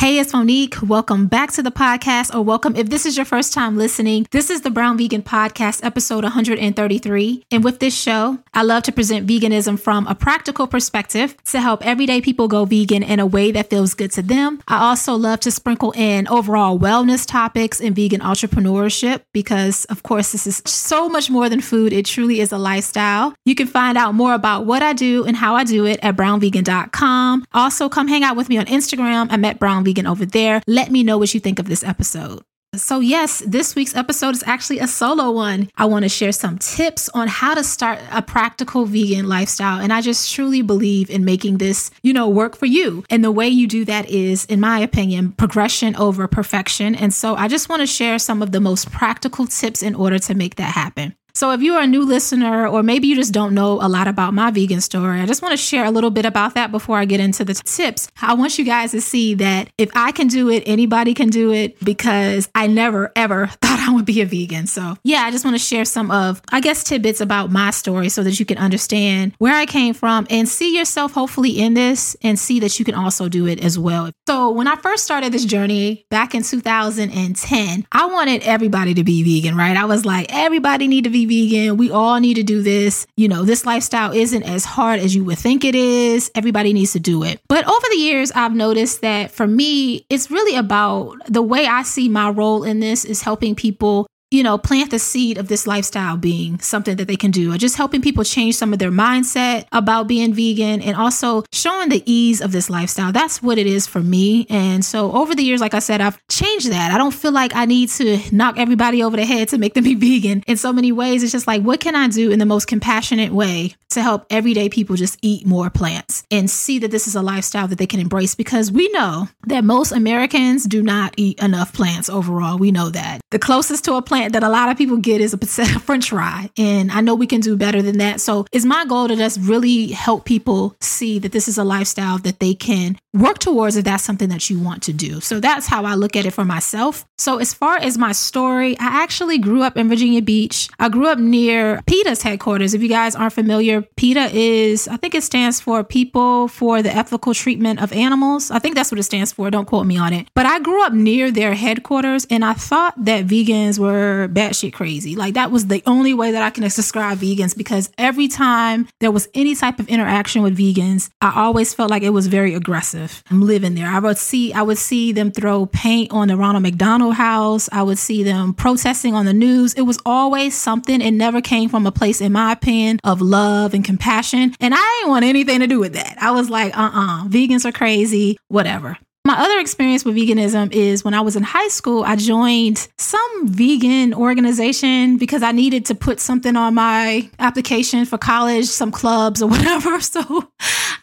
Hey, it's Monique. Welcome back to the podcast, or welcome if this is your first time listening. This is the Brown Vegan Podcast, episode 133. And with this show, I love to present veganism from a practical perspective to help everyday people go vegan in a way that feels good to them. I also love to sprinkle in overall wellness topics and vegan entrepreneurship because, of course, this is so much more than food. It truly is a lifestyle. You can find out more about what I do and how I do it at brownvegan.com. Also, come hang out with me on Instagram. I'm at Brown Vegan over there. Let me know what you think of this episode. So, yes, this week's episode is actually a solo one. I want to share some tips on how to start a practical vegan lifestyle. And I just truly believe in making this, you know, work for you. And the way you do that is, in my opinion, progression over perfection. And so I just want to share some of the most practical tips in order to make that happen. So, if you are a new listener, or maybe you just don't know a lot about my vegan story, I just want to share a little bit about that before I get into the tips. I want you guys to see that if I can do it, anybody can do it because I never ever thought I would be a vegan. So, yeah, I just want to share some of, I guess, tidbits about my story so that you can understand where I came from and see yourself hopefully in this and see that you can also do it as well. So, when I first started this journey back in 2010, I wanted everybody to be vegan, right? I was like, everybody need to be vegan. We all need to do this. You know, this lifestyle isn't as hard as you would think it is. Everybody needs to do it. But over the years, I've noticed that for me, it's really about the way I see my role in this is helping people you know, plant the seed of this lifestyle being something that they can do, or just helping people change some of their mindset about being vegan and also showing the ease of this lifestyle. That's what it is for me. And so over the years, like I said, I've changed that. I don't feel like I need to knock everybody over the head to make them be vegan in so many ways. It's just like, what can I do in the most compassionate way to help everyday people just eat more plants and see that this is a lifestyle that they can embrace? Because we know that most Americans do not eat enough plants overall. We know that. The closest to a plant that a lot of people get is a french fry. And I know we can do better than that. So it's my goal to just really help people see that this is a lifestyle that they can work towards if that's something that you want to do. So that's how I look at it for myself. So as far as my story, I actually grew up in Virginia Beach. I grew up near PETA's headquarters. If you guys aren't familiar, PETA is, I think it stands for People for the Ethical Treatment of Animals. I think that's what it stands for. Don't quote me on it. But I grew up near their headquarters and I thought that vegans were batshit crazy. Like that was the only way that I can describe vegans because every time there was any type of interaction with vegans, I always felt like it was very aggressive. I'm living there. I would see I would see them throw paint on the Ronald McDonald House. I would see them protesting on the news. It was always something. It never came from a place, in my opinion, of love and compassion. And I didn't want anything to do with that. I was like, uh-uh, vegans are crazy, whatever. My other experience with veganism is when I was in high school, I joined some vegan organization because I needed to put something on my application for college, some clubs or whatever. So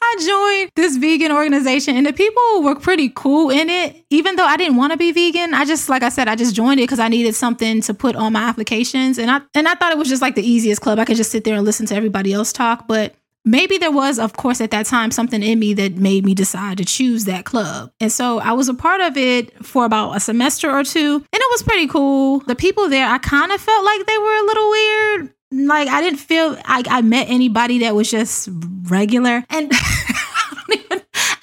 I joined this vegan organization and the people were pretty cool in it. Even though I didn't want to be vegan, I just like I said, I just joined it because I needed something to put on my applications. And I and I thought it was just like the easiest club. I could just sit there and listen to everybody else talk. But maybe there was, of course, at that time, something in me that made me decide to choose that club. And so I was a part of it for about a semester or two, and it was pretty cool. The people there, I kind of felt like they were a little weird. Like I didn't feel like I met anybody that was just regular. And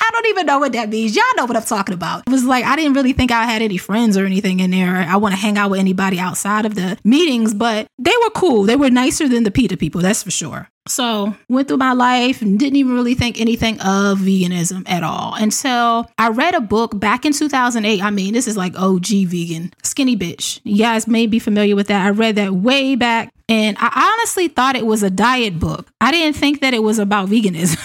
I don't even know what that means. Y'all know what I'm talking about. It was like I didn't really think I had any friends or anything in there. I want to hang out with anybody outside of the meetings, but they were cool. They were nicer than the PETA people, that's for sure. So went through my life and didn't even really think anything of veganism at all until I read a book back in 2008. I mean, this is like OG vegan, Skinny Bitch. You guys may be familiar with that. I read that way back and I honestly thought it was a diet book. I didn't think that it was about veganism.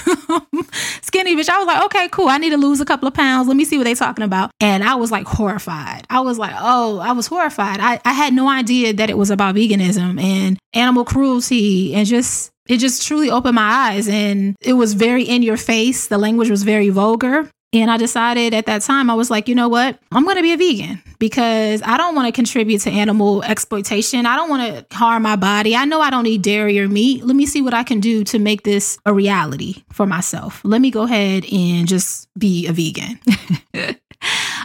Skinny bitch. I was like, okay, cool. I need to lose a couple of pounds. Let me see what they're talking about. And I was like horrified. I was like, oh, I was horrified. I, I had no idea that it was about veganism and animal cruelty and just it just truly opened my eyes and it was very in your face. The language was very vulgar. And I decided at that time, I was like, you know what? I'm going to be a vegan because I don't want to contribute to animal exploitation. I don't want to harm my body. I know I don't eat dairy or meat. Let me see what I can do to make this a reality for myself. Let me go ahead and just be a vegan.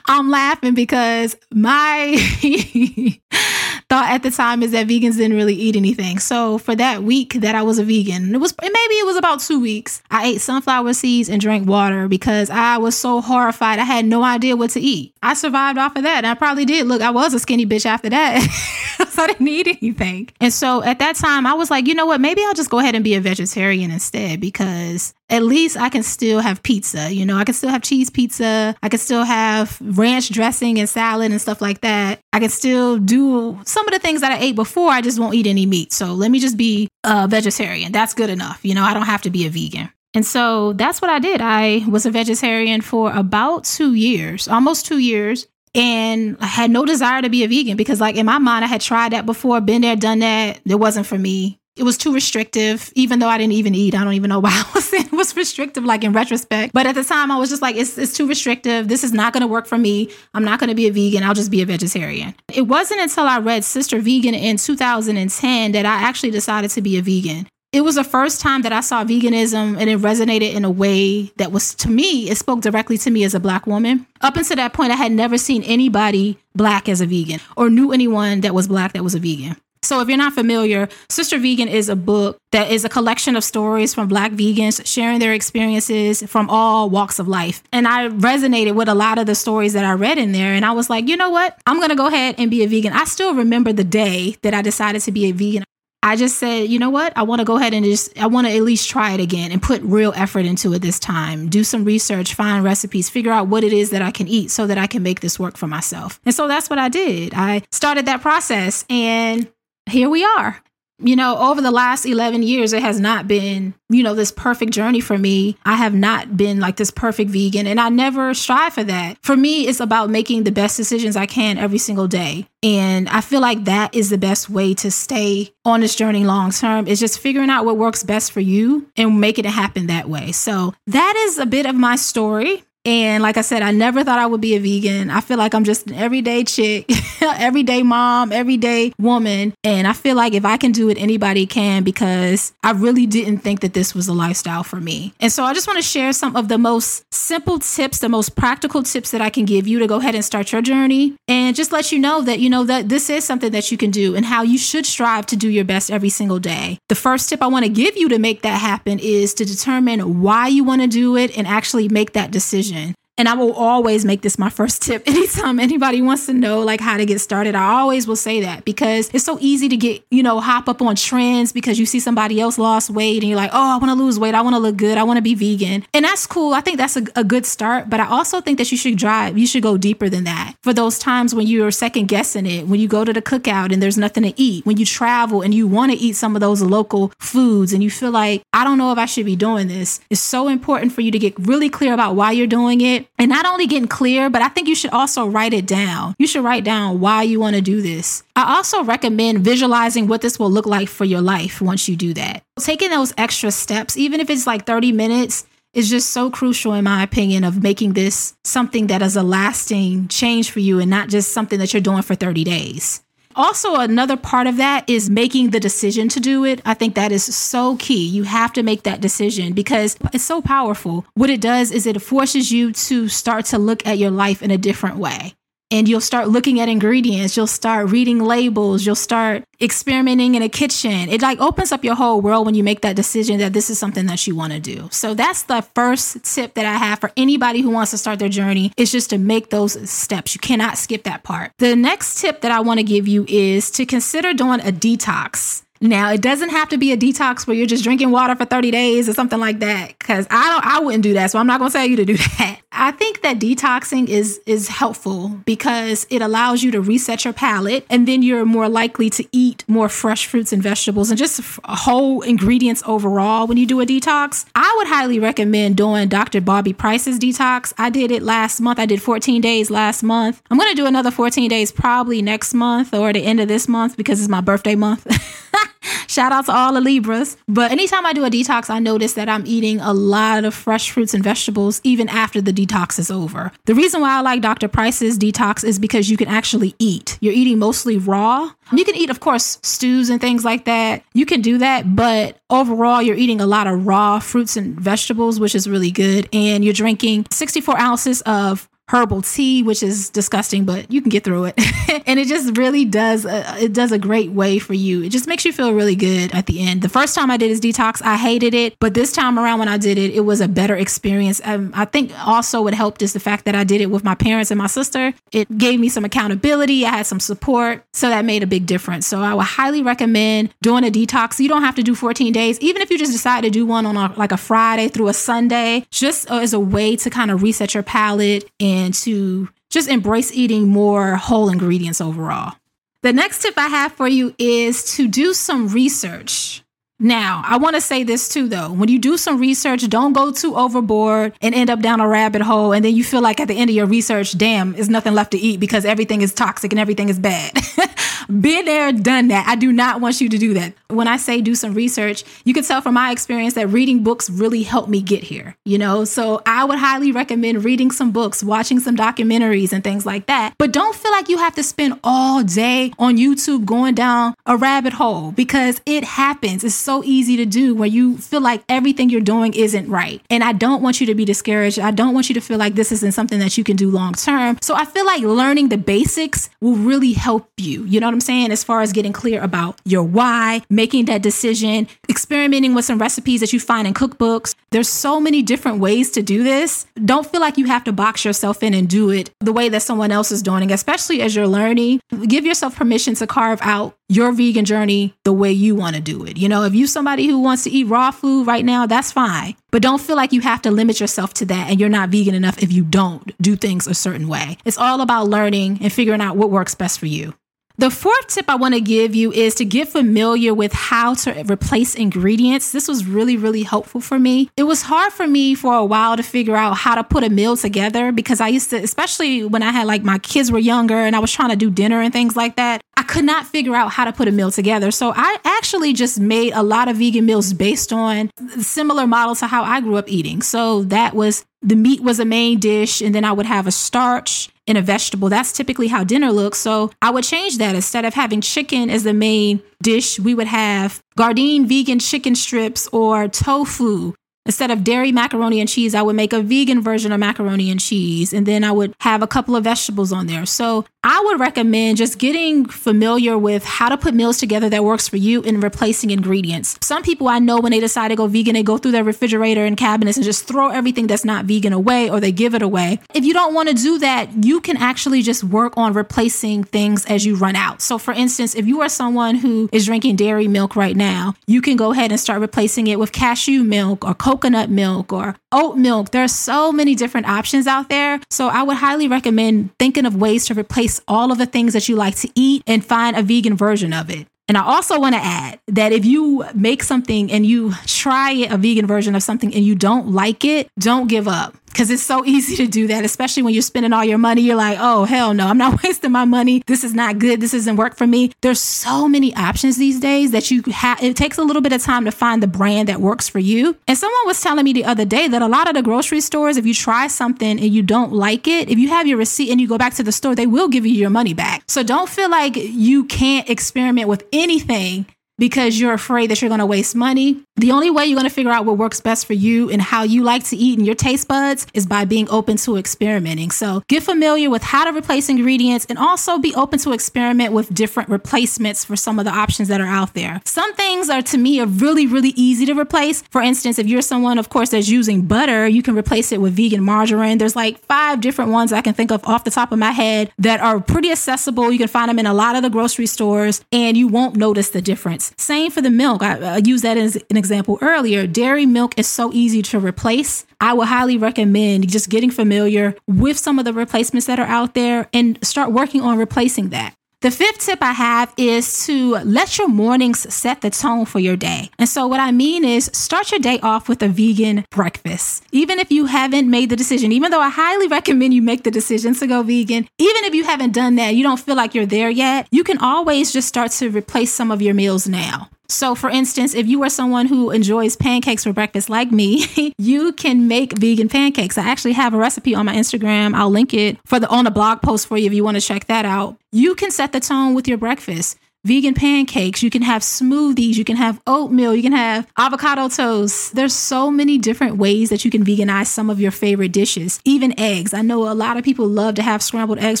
I'm laughing because my thought at the time is that vegans didn't really eat anything. So for that week that I was a vegan, it was maybe it was about two weeks. I ate sunflower seeds and drank water because I was so horrified. I had no idea what to eat. I survived off of that. I probably did. Look, I was a skinny bitch after that. so I didn't eat anything. And so at that time, I was like, you know what? Maybe I'll just go ahead and be a vegetarian instead because at least I can still have pizza. You know, I can still have cheese pizza. I can still have ranch dressing and salad and stuff like that. I can still do some of the things that I ate before. I just won't eat any meat. So let me just be a vegetarian. That's good enough. You know, I don't have to be a vegan. And so that's what I did. I was a vegetarian for about two years, almost two years. And I had no desire to be a vegan because, like, in my mind, I had tried that before, been there, done that. It wasn't for me it was too restrictive, even though I didn't even eat. I don't even know why I was it was restrictive, like in retrospect. But at the time, I was just like, it's, it's too restrictive. This is not going to work for me. I'm not going to be a vegan. I'll just be a vegetarian. It wasn't until I read Sistah Vegan in 2010 that I actually decided to be a vegan. It was the first time that I saw veganism and it resonated in a way that was to me, it spoke directly to me as a black woman. Up until that point, I had never seen anybody black as a vegan or knew anyone that was black that was a vegan. So, if you're not familiar, Sistah Vegan is a book that is a collection of stories from Black vegans sharing their experiences from all walks of life. And I resonated with a lot of the stories that I read in there. And I was like, you know what? I'm going to go ahead and be a vegan. I still remember the day that I decided to be a vegan. I just said, you know what? I want to go ahead and just, I want to at least try it again and put real effort into it this time. Do some research, find recipes, figure out what it is that I can eat so that I can make this work for myself. And so that's what I did. I started that process and here we are. You know, over the last 11 years, it has not been, you know, this perfect journey for me. I have not been like this perfect vegan, and I never strive for that. For me, it's about making the best decisions I can every single day. And I feel like that is the best way to stay on this journey long term is just figuring out what works best for you and making it happen that way. So that is a bit of my story. And like I said, I never thought I would be a vegan. I feel like I'm just an everyday chick, everyday mom, everyday woman. And I feel like if I can do it, anybody can because I really didn't think that this was a lifestyle for me. And so I just want to share some of the most simple tips, the most practical tips that I can give you to go ahead and start your journey and just let you know that, you know, that this is something that you can do and how you should strive to do your best every single day. The first tip I want to give you to make that happen is to determine why you want to do it and actually make that decision vision and I will always make this my first tip anytime anybody wants to know like how to get started. I always will say that because it's so easy to get, you know, hop up on trends because you see somebody else lost weight and you're like, oh, I want to lose weight. I want to look good. I want to be vegan. And that's cool. I think that's a, a good start. But I also think that you should drive, you should go deeper than that. For those times when you're second guessing it, when you go to the cookout and there's nothing to eat, when you travel and you want to eat some of those local foods and you feel like, I don't know if I should be doing this, it's so important for you to get really clear about why you're doing it and not only getting clear, but I think you should also write it down. You should write down why you want to do this. I also recommend visualizing what this will look like for your life once you do that. Taking those extra steps, even if it's like 30 minutes, is just so crucial, in my opinion, of making this something that is a lasting change for you and not just something that you're doing for 30 days. Also, another part of that is making the decision to do it. I think that is so key. You have to make that decision because it's so powerful. What it does is it forces you to start to look at your life in a different way and you'll start looking at ingredients you'll start reading labels you'll start experimenting in a kitchen. It like opens up your whole world when you make that decision that this is something that you want to do. So that's the first tip that i have for anybody who wants to start their journey is just to make those steps. You cannot skip that part. The next tip that i want to give you is to consider doing a detox now, it doesn't have to be a detox where you're just drinking water for 30 days or something like that cuz I don't I wouldn't do that. So I'm not to tell you to do that. I think that detoxing is is helpful because it allows you to reset your palate and then you're more likely to eat more fresh fruits and vegetables and just whole ingredients overall when you do a detox. I would highly recommend doing Dr. Bobby Price's detox. I did it last month. I did 14 days last month. I'm to do another 14 days probably next month or the end of this month because it's my birthday month. Shout out to all the Libras. But anytime I do a detox, I notice that I'm eating a lot of fresh fruits and vegetables even after the detox is over. The reason why I like Dr. Price's detox is because you can actually eat. You're eating mostly raw. You can eat, of course, stews and things like that. You can do that, but overall, you're eating a lot of raw fruits and vegetables, which is really good. And you're drinking 64 ounces of herbal tea, which is disgusting, but you can get through it. and it just really does a, it does a great way for you. It just makes you feel really good at the end. The first time I did this detox, I hated it, but this time around when I did it, it was a better experience. Um, I think also what helped is the fact that I did it with my parents and my sister. It gave me some accountability. I had some support, so that made a big difference. So I would highly recommend doing a detox. You don't have to do 14 days, even if you just decide to do one on a, like a Friday through a Sunday, just as a way to kind of reset your palate and and to just embrace eating more whole ingredients overall. The next tip I have for you is to do some research. Now, I want to say this too, though. When you do some research, don't go too overboard and end up down a rabbit hole. And then you feel like at the end of your research, damn, there's nothing left to eat because everything is toxic and everything is bad. Been there, done that. I do not want you to do that. When I say do some research, you can tell from my experience that reading books really helped me get here, you know? So I would highly recommend reading some books, watching some documentaries and things like that. But don't feel like you have to spend all day on YouTube going down a rabbit hole because it happens. It's so easy to do where you feel like everything you're doing isn't right. And I don't want you to be discouraged. I don't want you to feel like this isn't something that you can do long term. So I feel like learning the basics will really help you. You know what I'm saying? As far as getting clear about your why, making that decision, experimenting with some recipes that you find in cookbooks. There's so many different ways to do this. Don't feel like you have to box yourself in and do it the way that someone else is doing especially as you're learning. Give yourself permission to carve out your vegan journey the way you want to do it. You know, if you're somebody who wants to eat raw food right now, that's fine. But don't feel like you have to limit yourself to that and you're not vegan enough if you don't do things a certain way. It's all about learning and figuring out what works best for you. The fourth tip I want to give you is to get familiar with how to replace ingredients. This was really, really helpful for me. It was hard for me for a while to figure out how to put a meal together because I used to, especially when I had like my kids were younger and I was trying to do dinner and things like that, I could not figure out how to put a meal together. So I actually just made a lot of vegan meals based on similar models to how I grew up eating. So that was the meat was a main dish, and then I would have a starch and a vegetable. That's typically how dinner looks. So I would change that. Instead of having chicken as the main dish, we would have Gardein vegan chicken strips or tofu Instead of dairy macaroni and cheese, I would make a vegan version of macaroni and cheese, and then I would have a couple of vegetables on there. So I would recommend just getting familiar with how to put meals together that works for you and replacing ingredients. Some people I know when they decide to go vegan, they go through their refrigerator and cabinets and just throw everything that's not vegan away or they give it away. If you don't want to do that, you can actually just work on replacing things as you run out. So, for instance, if you are someone who is drinking dairy milk right now, you can go ahead and start replacing it with cashew milk or coconut coconut milk or oat milk. There are so many different options out there. So I would highly recommend thinking of ways to replace all of the things that you like to eat and find a vegan version of it. And I also want to add that if you make something and you try a vegan version of something and you don't like it, don't give up because it's so easy to do that, especially when you're spending all your money. You're like, oh, hell no, I'm not wasting my money. This is not good. This doesn't work for me. There's so many options these days that you have. It takes a little bit of time to find the brand that works for you. And someone was telling me the other day that a lot of the grocery stores, if you try something and you don't like it, if you have your receipt and you go back to the store, they will give you your money back. So don't feel like you can't experiment with anything because you're afraid that you're going to waste money. The only way you're going to figure out what works best for you and how you like to eat and your taste buds is by being open to experimenting. So get familiar with how to replace ingredients and also be open to experiment with different replacements for some of the options that are out there. Some things are to me are really, really easy to replace. For instance, if you're someone, of course, that's using butter, you can replace it with vegan margarine. There's like five different ones I can think of off the top of my head that are pretty accessible. You can find them in a lot of the grocery stores and you won't notice the difference. Same for the milk. I, I used that as an example earlier. Dairy milk is so easy to replace. I would highly recommend just getting familiar with some of the replacements that are out there and start working on replacing that. The fifth tip I have is to let your mornings set the tone for your day. And so, what I mean is start your day off with a vegan breakfast. Even if you haven't made the decision, even though I highly recommend you make the decision to go vegan, even if you haven't done that, you don't feel like you're there yet, you can always just start to replace some of your meals now. So, for instance, if you are someone who enjoys pancakes for breakfast like me, you can make vegan pancakes. I actually have a recipe on my Instagram. I'll link it for the on a blog post for you if you want to check that out. You can set the tone with your breakfast. Vegan pancakes, you can have smoothies, you can have oatmeal, you can have avocado toast. There's so many different ways that you can veganize some of your favorite dishes. Even eggs. I know a lot of people love to have scrambled eggs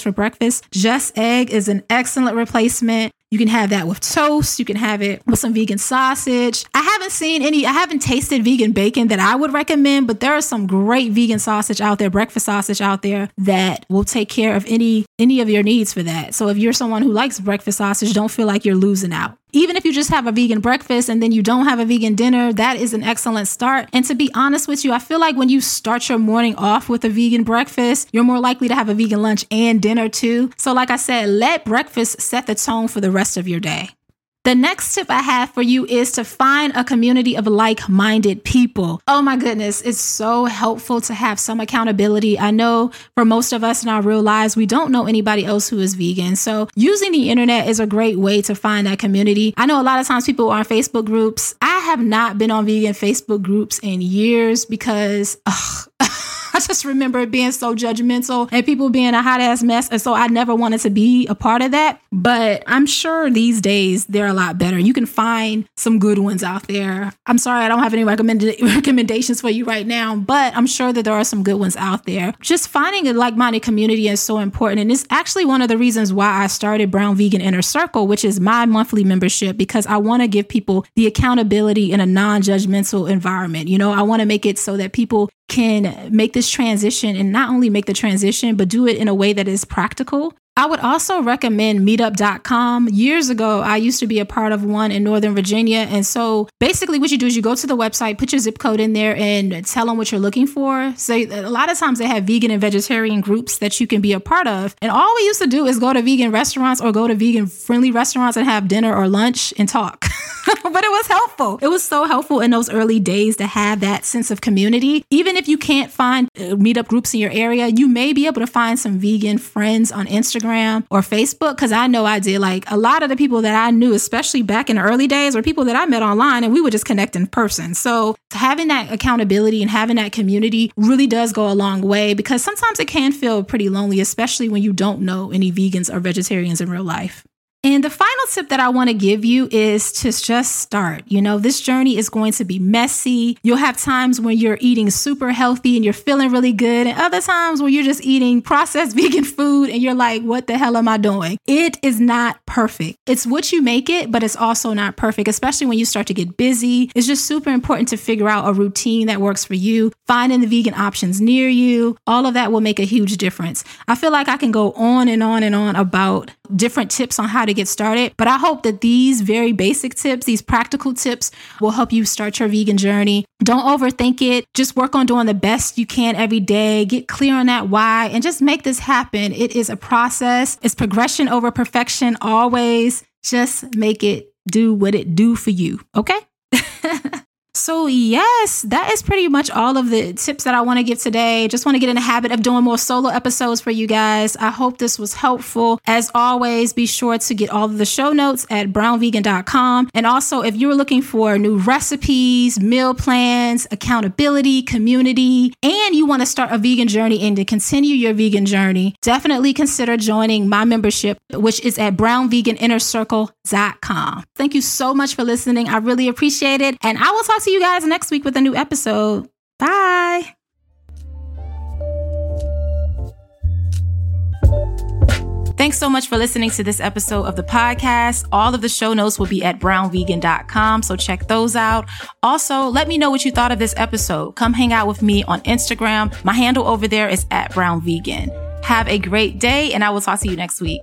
for breakfast. Just egg is an excellent replacement. You can have that with toast. You can have it with some vegan sausage. I haven't seen any, I haven't tasted vegan bacon that I would recommend, but there are some great vegan sausage out there, breakfast sausage out there that will take care of any any of your needs for that. So if you're someone who likes breakfast sausage, don't feel like you're losing out even if you just have a vegan breakfast and then you don't have a vegan dinner, that is an excellent start. And to be honest with you, I feel like when you start your morning off with a vegan breakfast, you're more likely to have a vegan lunch and dinner too. So, like I said, let breakfast set the tone for the rest of your day. The next tip I have for you is to find a community of like minded people. Oh my goodness, it's so helpful to have some accountability. I know for most of us in our real lives, we don't know anybody else who is vegan. So using the internet is a great way to find that community. I know a lot of times people are on Facebook groups. I have not been on vegan Facebook groups in years because, ugh, I just remember it being so judgmental and people being a hot ass mess. And so I never wanted to be a part of that. But I'm sure these days they're a lot better. You can find some good ones out there. I'm sorry, I don't have any recommended recommendations for you right now, but I'm sure that there are some good ones out there. Just finding a like minded community is so important. And it's actually one of the reasons why I started Brown Vegan Inner Circle, which is my monthly membership, because I want to give people the accountability in a non judgmental environment. You know, I want to make it so that people can make this transition and not only make the transition, but do it in a way that is practical I would also recommend meetup.com. Years ago, I used to be a part of one in Northern Virginia. And so basically, what you do is you go to the website, put your zip code in there, and tell them what you're looking for. So a lot of times they have vegan and vegetarian groups that you can be a part of. And all we used to do is go to vegan restaurants or go to vegan friendly restaurants and have dinner or lunch and talk. but it was helpful. It was so helpful in those early days to have that sense of community. Even if you can't find uh, meetup groups in your area, you may be able to find some vegan friends on Instagram or Facebook? Because I know I did. Like a lot of the people that I knew, especially back in the early days, were people that I met online and we would just connect in person. So having that accountability and having that community really does go a long way because sometimes it can feel pretty lonely, especially when you don't know any vegans or vegetarians in real life. And the final tip that I want to give you is to just start. You know, this journey is going to be messy. You'll have times when you're eating super healthy and you're feeling really good, and other times when you're just eating processed vegan food and you're like, what the hell am I doing? It is not perfect. It's what you make it, but it's also not perfect, especially when you start to get busy. It's just super important to figure out a routine that works for you, finding the vegan options near you. All of that will make a huge difference. I feel like I can go on and on and on about different tips on how to get started. But I hope that these very basic tips, these practical tips, will help you start your vegan journey. Don't overthink it. Just work on doing the best you can every day. Get clear on that why and just make this happen. It is a process, it's progression over perfection always. Just make it do what it do for you. Okay? So, yes, that is pretty much all of the tips that I want to give today. Just want to get in the habit of doing more solo episodes for you guys. I hope this was helpful. As always, be sure to get all of the show notes at brownvegan.com. And also, if you're looking for new recipes, meal plans, accountability, community, and you want to start a vegan journey and to continue your vegan journey, definitely consider joining my membership, which is at brownveganinnercircle.com. Thank you so much for listening. I really appreciate it. And I will talk to you guys next week with a new episode. Bye. Thanks so much for listening to this episode of the podcast. All of the show notes will be at brownvegan.com, so check those out. Also, let me know what you thought of this episode. Come hang out with me on Instagram. My handle over there is at brownvegan. Have a great day, and I will talk to you next week.